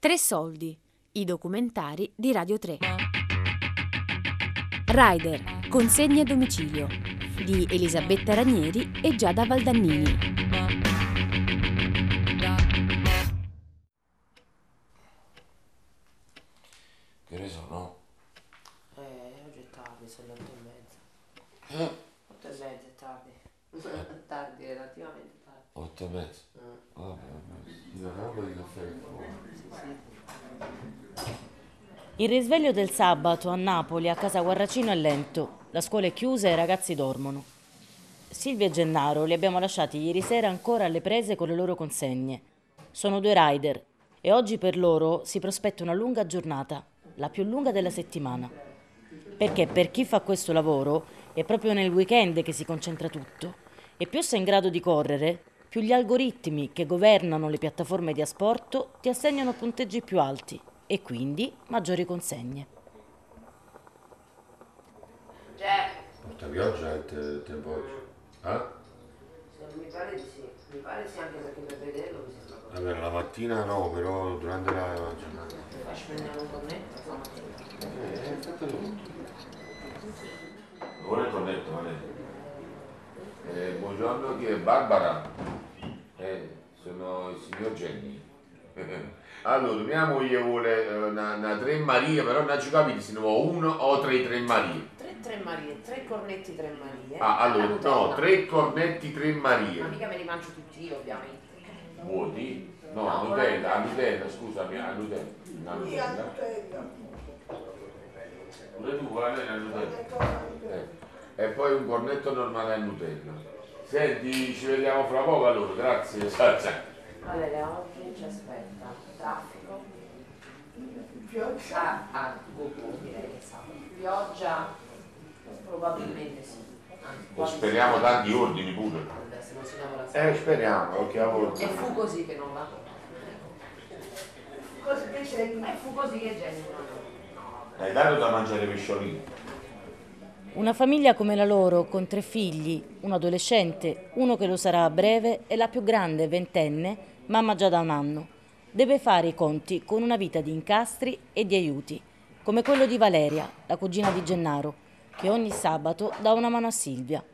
Tre soldi, i documentari di Radio 3. Rider, consegne a domicilio di Elisabetta Ranieri e Giada Valdannini. Che ore sono? Eh, oggi è tardi, sono le otto e mezza. Eh? Otto e mezza è tardi. tardi, relativamente tardi. Otto e mezzo. Po' di caffè. Il risveglio del sabato a Napoli, a casa Guarracino, è lento. La scuola è chiusa e i ragazzi dormono. Silvia e Gennaro li abbiamo lasciati ieri sera ancora alle prese con le loro consegne. Sono due rider e oggi per loro si prospetta una lunga giornata, la più lunga della settimana. Perché per chi fa questo lavoro è proprio nel weekend che si concentra tutto. E più sei in grado di correre, più gli algoritmi che governano le piattaforme di asporto ti assegnano punteggi più alti e quindi maggiori consegne. Cioè, Porta pioggia il te- tempo oggi. Eh? se mi pare di sì. Mi pare sì anche perché per vederlo mi sembra così. Vabbè, la mattina no, però durante la giornata. Faccio prendere un cornetto stamattina. Eh, fatelo tutto. Ora è corretto, vale. Eh, buongiorno, chi è Barbara? Sono il signor Jenny. Allora, mia moglie vuole eh, una, una tre Marie, però non ci capite se ne vuole uno o tre tre Marie. Tre, tre Marie, tre cornetti, tre Marie. Ah, allora, no, tre cornetti, tre Marie. Ma mica me li mangio tutti io, ovviamente. Vuoti? No, No, a Nutella, a Nutella, scusami, a Nutella. A Nutella. Pure tu, guarda, a Nutella. Eh. E poi un cornetto normale a Nutella. Senti, ci vediamo fra poco allora, grazie. Ciao, ciao. Valeria, oggi ci aspetta traffico. Ah, ah, Google direi che sabato. Pioggia, probabilmente sì. E speriamo tanti ordini pure. Adesso non si lavora Eh, speriamo, perché a E fu così che non va. Così che E fu così che Jenny non va. Hai dato da mangiare pesciolini? Una famiglia come la loro, con tre figli, un adolescente, uno che lo sarà a breve e la più grande, ventenne, mamma già da un anno, deve fare i conti con una vita di incastri e di aiuti, come quello di Valeria, la cugina di Gennaro, che ogni sabato dà una mano a Silvia.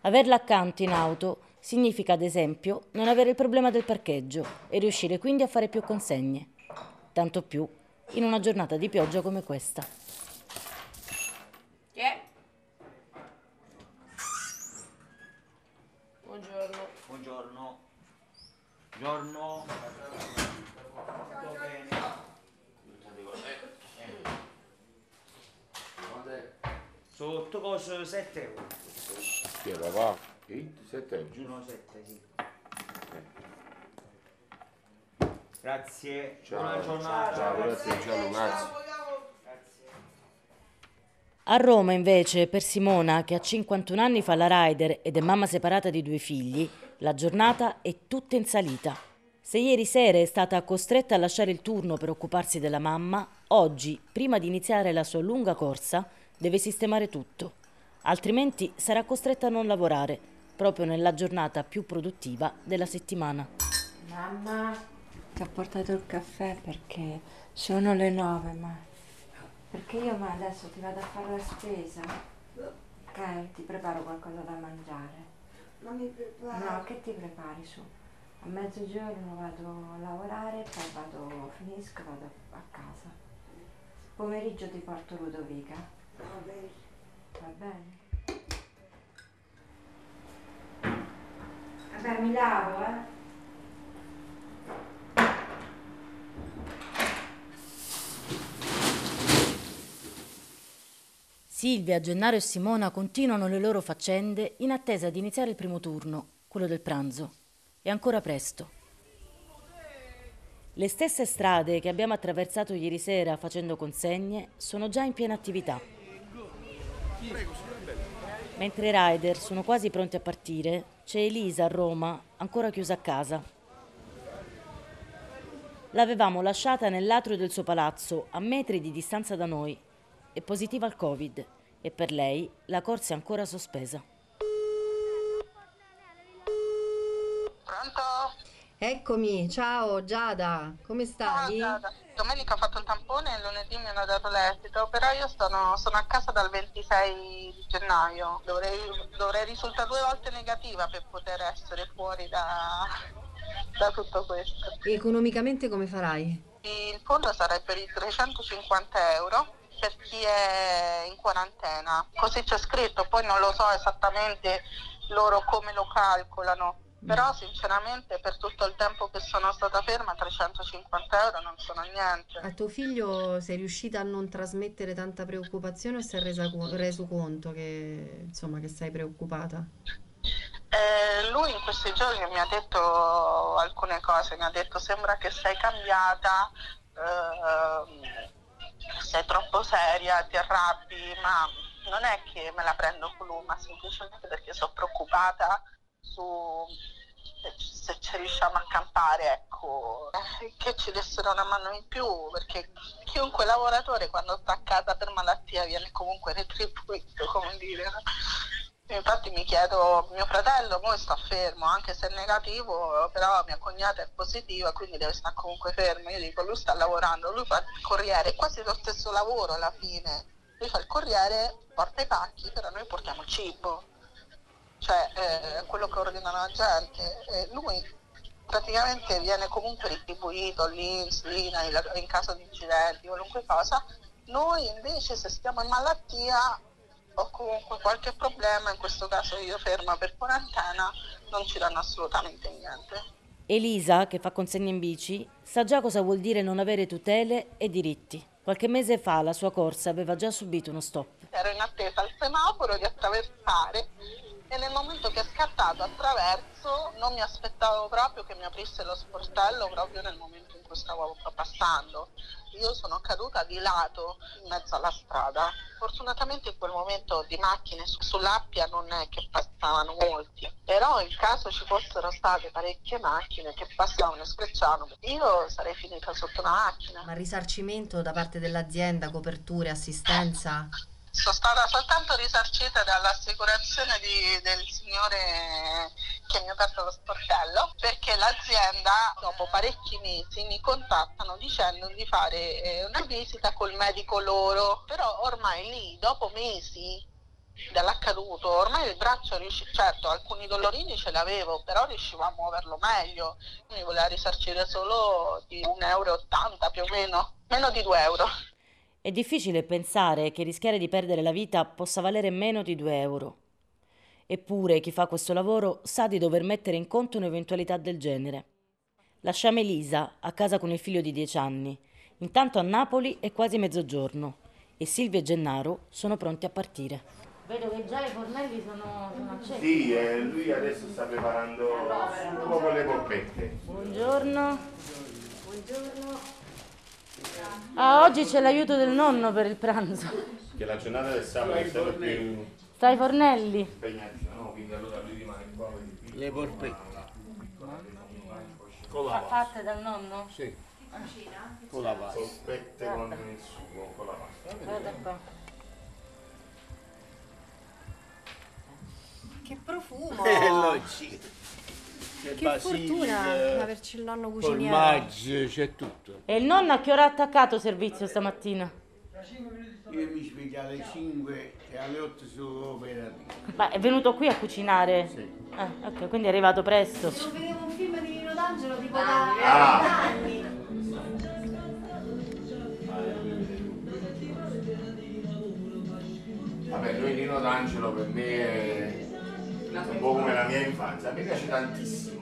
Averla accanto in auto significa, ad esempio, non avere il problema del parcheggio e riuscire quindi a fare più consegne. Tanto più in una giornata di pioggia come questa. Chi è? Buongiorno. Buongiorno. Buongiorno. Tutto bene? Sotto costo 7 euro. Sì, papà. 7 euro, giusto? 1 7, sì. Grazie. Ciao. Buona giornata. Ciao, grazie, ciao, grazie. Grazie. A Roma, invece, per Simona, che a 51 anni fa la rider ed è mamma separata di due figli, la giornata è tutta in salita. Se ieri sera è stata costretta a lasciare il turno per occuparsi della mamma, oggi, prima di iniziare la sua lunga corsa, deve sistemare tutto. Altrimenti sarà costretta a non lavorare, proprio nella giornata più produttiva della settimana. Mamma, ti ho portato il caffè perché sono le nove, ma... Perché io ma adesso ti vado a fare la spesa. Ok, ti preparo qualcosa da mangiare. Ma mi preparo. No, che ti prepari su? A mezzogiorno vado a lavorare, poi vado, finisco, vado a casa. Pomeriggio ti porto Ludovica, Va bene. va bene? Vabbè, mi lavo, eh? Silvia, Gennaro e Simona continuano le loro faccende in attesa di iniziare il primo turno, quello del pranzo. È ancora presto. Le stesse strade che abbiamo attraversato ieri sera facendo consegne sono già in piena attività. Mentre i rider sono quasi pronti a partire, c'è Elisa a Roma, ancora chiusa a casa. L'avevamo lasciata nell'atrio del suo palazzo, a metri di distanza da noi. È positiva al Covid e per lei la corsa è ancora sospesa. Pronto? Eccomi, ciao Giada, come stai? Ciao, Giada. Domenica ho fatto il tampone e lunedì mi hanno dato l'esito, però io sono, sono a casa dal 26 di gennaio. Dovrei, dovrei risultare due volte negativa per poter essere fuori da, da tutto questo. Economicamente come farai? Il fondo sarebbero i 350 euro per chi è in quarantena. Così c'è scritto, poi non lo so esattamente loro come lo calcolano. Però sinceramente per tutto il tempo che sono stata ferma 350 euro non sono niente. A tuo figlio sei riuscita a non trasmettere tanta preoccupazione o si è resa reso conto che, insomma, che sei preoccupata? Eh, lui in questi giorni mi ha detto alcune cose, mi ha detto sembra che sei cambiata, ehm, sei troppo seria, ti arrabbi, ma non è che me la prendo con lui, ma semplicemente perché sono preoccupata su se, se ci riusciamo a campare, ecco, eh, che ci dessero una mano in più, perché chiunque lavoratore quando sta a casa per malattia viene comunque retribuito, come dire. Infatti mi chiedo, mio fratello poi sta fermo, anche se è negativo, però mia cognata è positiva, quindi deve stare comunque fermo. Io dico, lui sta lavorando, lui fa il corriere, quasi lo stesso lavoro alla fine. Lui fa il corriere, porta i pacchi, però noi portiamo il cibo cioè eh, quello che ordina la gente. E lui praticamente viene comunque retribuito l'INS, l'INAIL in caso di incidenti, qualunque cosa. Noi invece se stiamo in malattia o comunque qualche problema, in questo caso io ferma per quarantena, non ci danno assolutamente niente. Elisa, che fa consegne in bici, sa già cosa vuol dire non avere tutele e diritti. Qualche mese fa la sua corsa aveva già subito uno stop. Ero in attesa al semaforo di attraversare e nel momento che è scattato attraverso non mi aspettavo proprio che mi aprisse lo sportello proprio nel momento in cui stavo passando. Io sono caduta di lato in mezzo alla strada. Fortunatamente in quel momento di macchine su- sull'Appia non è che passavano molti, però in caso ci fossero state parecchie macchine che passavano e sfrecciavano, io sarei finita sotto una macchina. Ma risarcimento da parte dell'azienda, coperture, assistenza? Sono stata soltanto risarcita dall'assicurazione di- del signore che mi ha aperto lo sportello perché l'azienda dopo parecchi mesi mi contattano dicendo di fare eh, una visita col medico loro. Però ormai lì dopo mesi dall'accaduto ormai il braccio certo alcuni dolorini ce l'avevo però riuscivo a muoverlo meglio. Mi voleva risarcire solo di 1,80 euro più o meno meno di 2 euro È difficile pensare che rischiare di perdere la vita possa valere meno di 2 euro. Eppure chi fa questo lavoro sa di dover mettere in conto un'eventualità del genere. Lasciamo Elisa a casa con il figlio di 10 anni. Intanto a Napoli è quasi mezzogiorno e Silvia e Gennaro sono pronti a partire. Vedo che già i fornelli sono, accesi. Sì, eh, lui adesso sta preparando proprio le polpette. Buongiorno. Buongiorno. Ah, oggi c'è l'aiuto del nonno per il pranzo. Che la giornata del sabato è sempre più Sta ai fornelli. no? Quindi allora lui rimane qua. Le polpette. Fatte dal nonno? Sì. Con la pasta. Polpette con il sugo, con la pasta. Guarda qua. Che profumo! E sì. C'è Che fortuna averci il nonno cuciniere. formaggio, c'è tutto. E il nonno a che ora ha attaccato servizio stamattina? Io mi sveglio alle 5 e alle 8 sono operativo. Ma è venuto qui a cucinare? Sì. Ah, ok, quindi è arrivato presto. Vedevo un film di Nino D'Angelo tipo da Ah. anni. Vabbè, lui Nino D'Angelo per me è un po' come la mia infanzia, a me piace tantissimo.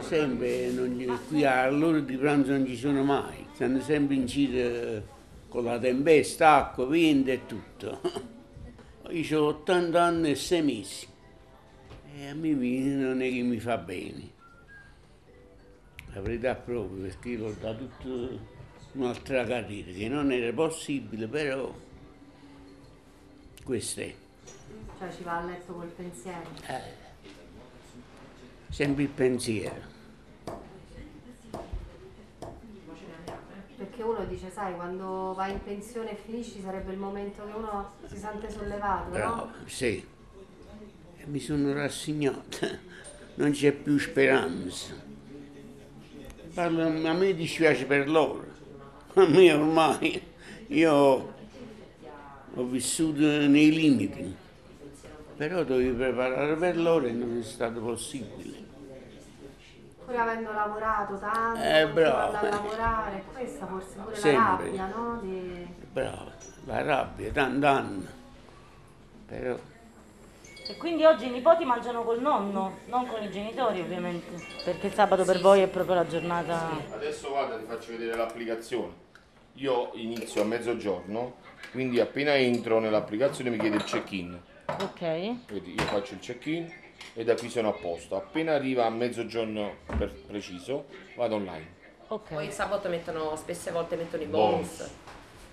Sempre, non qui all'ora di pranzo non ci sono mai. Stanno sempre in giro con la tempesta, acqua, vento e tutto. Io ho 80 anni e 6 mesi. E a me non è che mi fa bene. La verità proprio, perché io l'ho dato tutto un'altra carriera, che non era possibile, però questo è. Cioè ci va a letto col pensiero. Sempre il pensiero. Perché uno dice, sai, quando vai in pensione e finisci sarebbe il momento che uno si sente sollevato, Bravo, no? sì. E mi sono rassegnata, non c'è più speranza. parlo- a me dispiace per loro. A me ormai, io ho vissuto nei limiti, però dovevo preparare per loro e non è stato possibile. Pur avendo lavorato tanto, Eh, bravo. a lavorare, questa forse pure Sempre. la rabbia, no? Di... Bravo, la rabbia, tanto però E quindi oggi i nipoti mangiano col nonno, non con i genitori ovviamente. Perché il sabato per voi è proprio la giornata... Adesso guarda, ti faccio vedere l'applicazione. Io inizio a mezzogiorno, quindi appena entro nell'applicazione mi chiede il check-in. Ok. Vedi, io faccio il check-in e da qui sono a posto. Appena arriva a mezzogiorno per preciso, vado online. Ok. Poi il sabato mettono, spesse volte mettono i Bonus. bonus.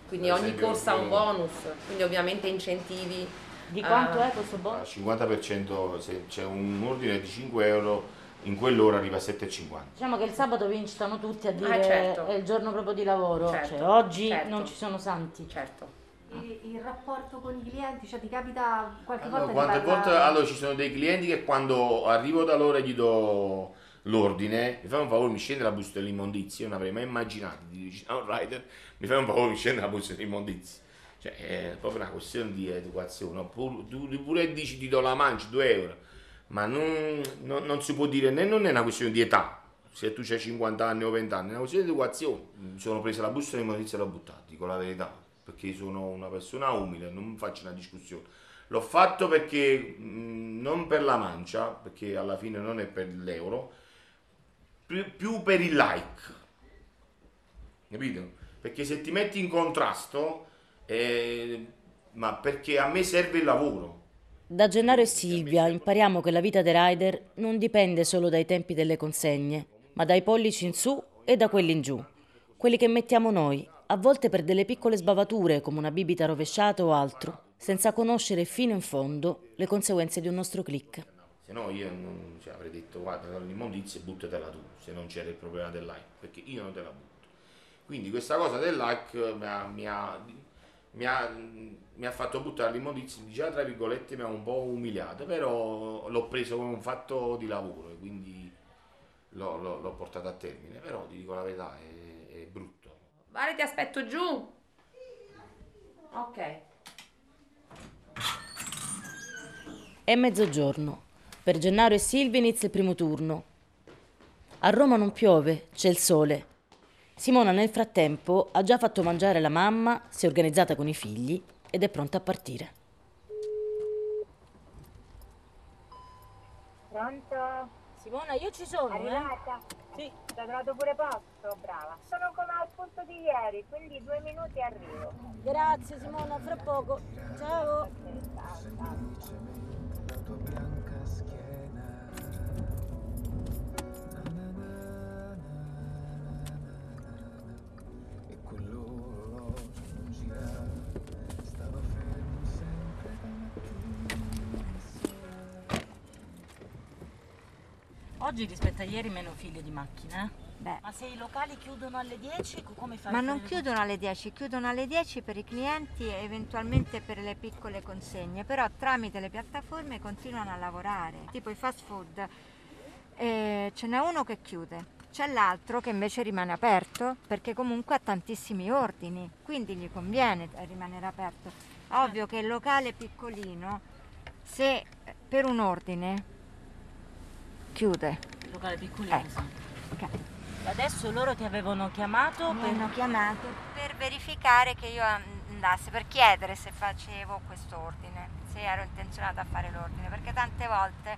Quindi Per ogni esempio, corsa ha un eh, bonus, quindi ovviamente incentivi. Di quanto Ah. è questo bonus? 50% se c'è un ordine di 5 euro, in quell'ora arriva a 7,50. Diciamo che il sabato vi incitano tutti a dire Ah, certo. è il giorno proprio di lavoro, Certo, cioè oggi certo. non ci sono santi. Certo. Il, il rapporto con i clienti, cioè ti capita qualche Allora, volta quante di parlare- volte allora, ci sono dei clienti che quando arrivo da loro e gli do l'ordine, mi fai un favore, mi scende la busta dell'immondizia, io non avrei mai immaginato di dire a un rider, mi fai un favore, mi scende la busta dell'immondizia. Cioè, è proprio una questione di educazione. Tu pure dici ti do la mancia, 2 euro, ma non, non- non si può dire, né non è una questione di età, se tu hai 50 anni o 20 anni, è una questione di educazione. Mi sono presa la busta dell'immondizia e l'ho buttata, dico la verità, perché sono una persona umile, non faccio una discussione. L'ho fatto perché, mh, non per la mancia, perché alla fine non è per l'euro, più, più per il like. Capito? Perché se ti metti in contrasto, eh, ma perché a me serve il lavoro. Da Gennaro e Silvia impariamo che la vita dei rider non dipende solo dai tempi delle consegne, ma dai pollici in su e da quelli in giù. Quelli che mettiamo noi, a volte per delle piccole sbavature come una bibita rovesciata o altro, senza conoscere fino in fondo le conseguenze di un nostro click. Se no io non, cioè, avrei detto guarda l'immondizia buttatela tu, se non c'era il problema del like, perché io non te la butto. Quindi questa cosa del like mi ha, mi ha- mi ha- mi ha fatto buttare l'immondizia, già tra virgolette mi ha un po' umiliato, però l'ho preso come un fatto di lavoro e quindi l'ho, l'ho- l'ho portato a termine, però ti dico la verità è. Vale, ti aspetto giù. Ok. È mezzogiorno. Per Gennaro e Silvia inizia il primo turno. A Roma non piove, c'è il sole. Simona nel frattempo ha già fatto mangiare la mamma, si è organizzata con i figli ed è pronta a partire. Pronto? Simona, io ci sono, Arrivata? Sì. Ti ha trovato pure posto, brava. Sono come al punto di ieri, quindi due minuti arrivo. Grazie Simona, fra poco. Ciao. Oggi rispetto a ieri meno file di macchine, eh? Beh, Ma se i locali chiudono alle 10, co- come fai? ma non chiudono alle 10, chiudono alle 10 per i clienti e eventualmente per le piccole consegne, però tramite le piattaforme continuano a lavorare. Tipo i fast food, eh, ce n'è uno che chiude, c'è l'altro che invece rimane aperto perché comunque ha tantissimi ordini, quindi gli conviene rimanere aperto. Ovvio che il locale piccolino, se eh, per un ordine chiude, Il locale piccolino, Ecco. sì. ok. Adesso loro ti avevano chiamato Mi per... hanno chiamato per verificare che io andassi, per chiedere se facevo questo ordine, se ero intenzionata a fare l'ordine, perché tante volte,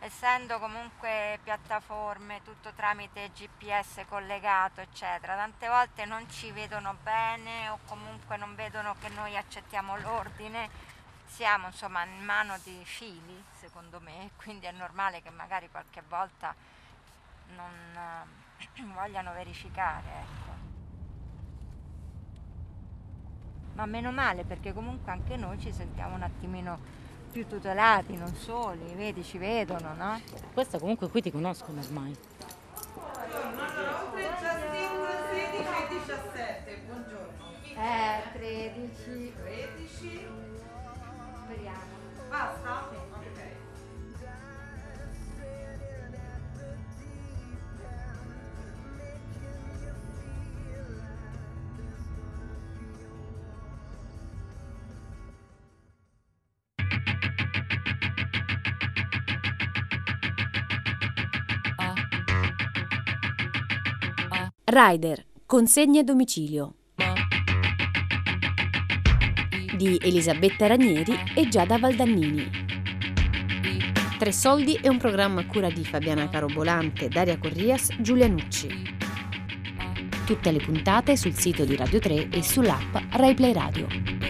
essendo comunque piattaforme, tutto tramite GPS collegato, eccetera, tante volte non ci vedono bene o comunque non vedono che noi accettiamo l'ordine. Siamo insomma in mano di fili, secondo me, quindi è normale che magari qualche volta non eh, vogliano verificare, ecco. Ma meno male perché comunque anche noi ci sentiamo un attimino più tutelati, non soli, vedi, ci vedono, no? Questa comunque qui ti conoscono ormai. Eh, 13. 13. Basta? Sì. Ok. Rider, consegne a domicilio. Di Elisabetta Ranieri e Giada Valdannini. Tre soldi è un programma a cura di Fabiana Carobolante, Daria Corrias, Giulia Nucci. Tutte le puntate sul sito di Radio 3 e sull'app RaiPlay Radio.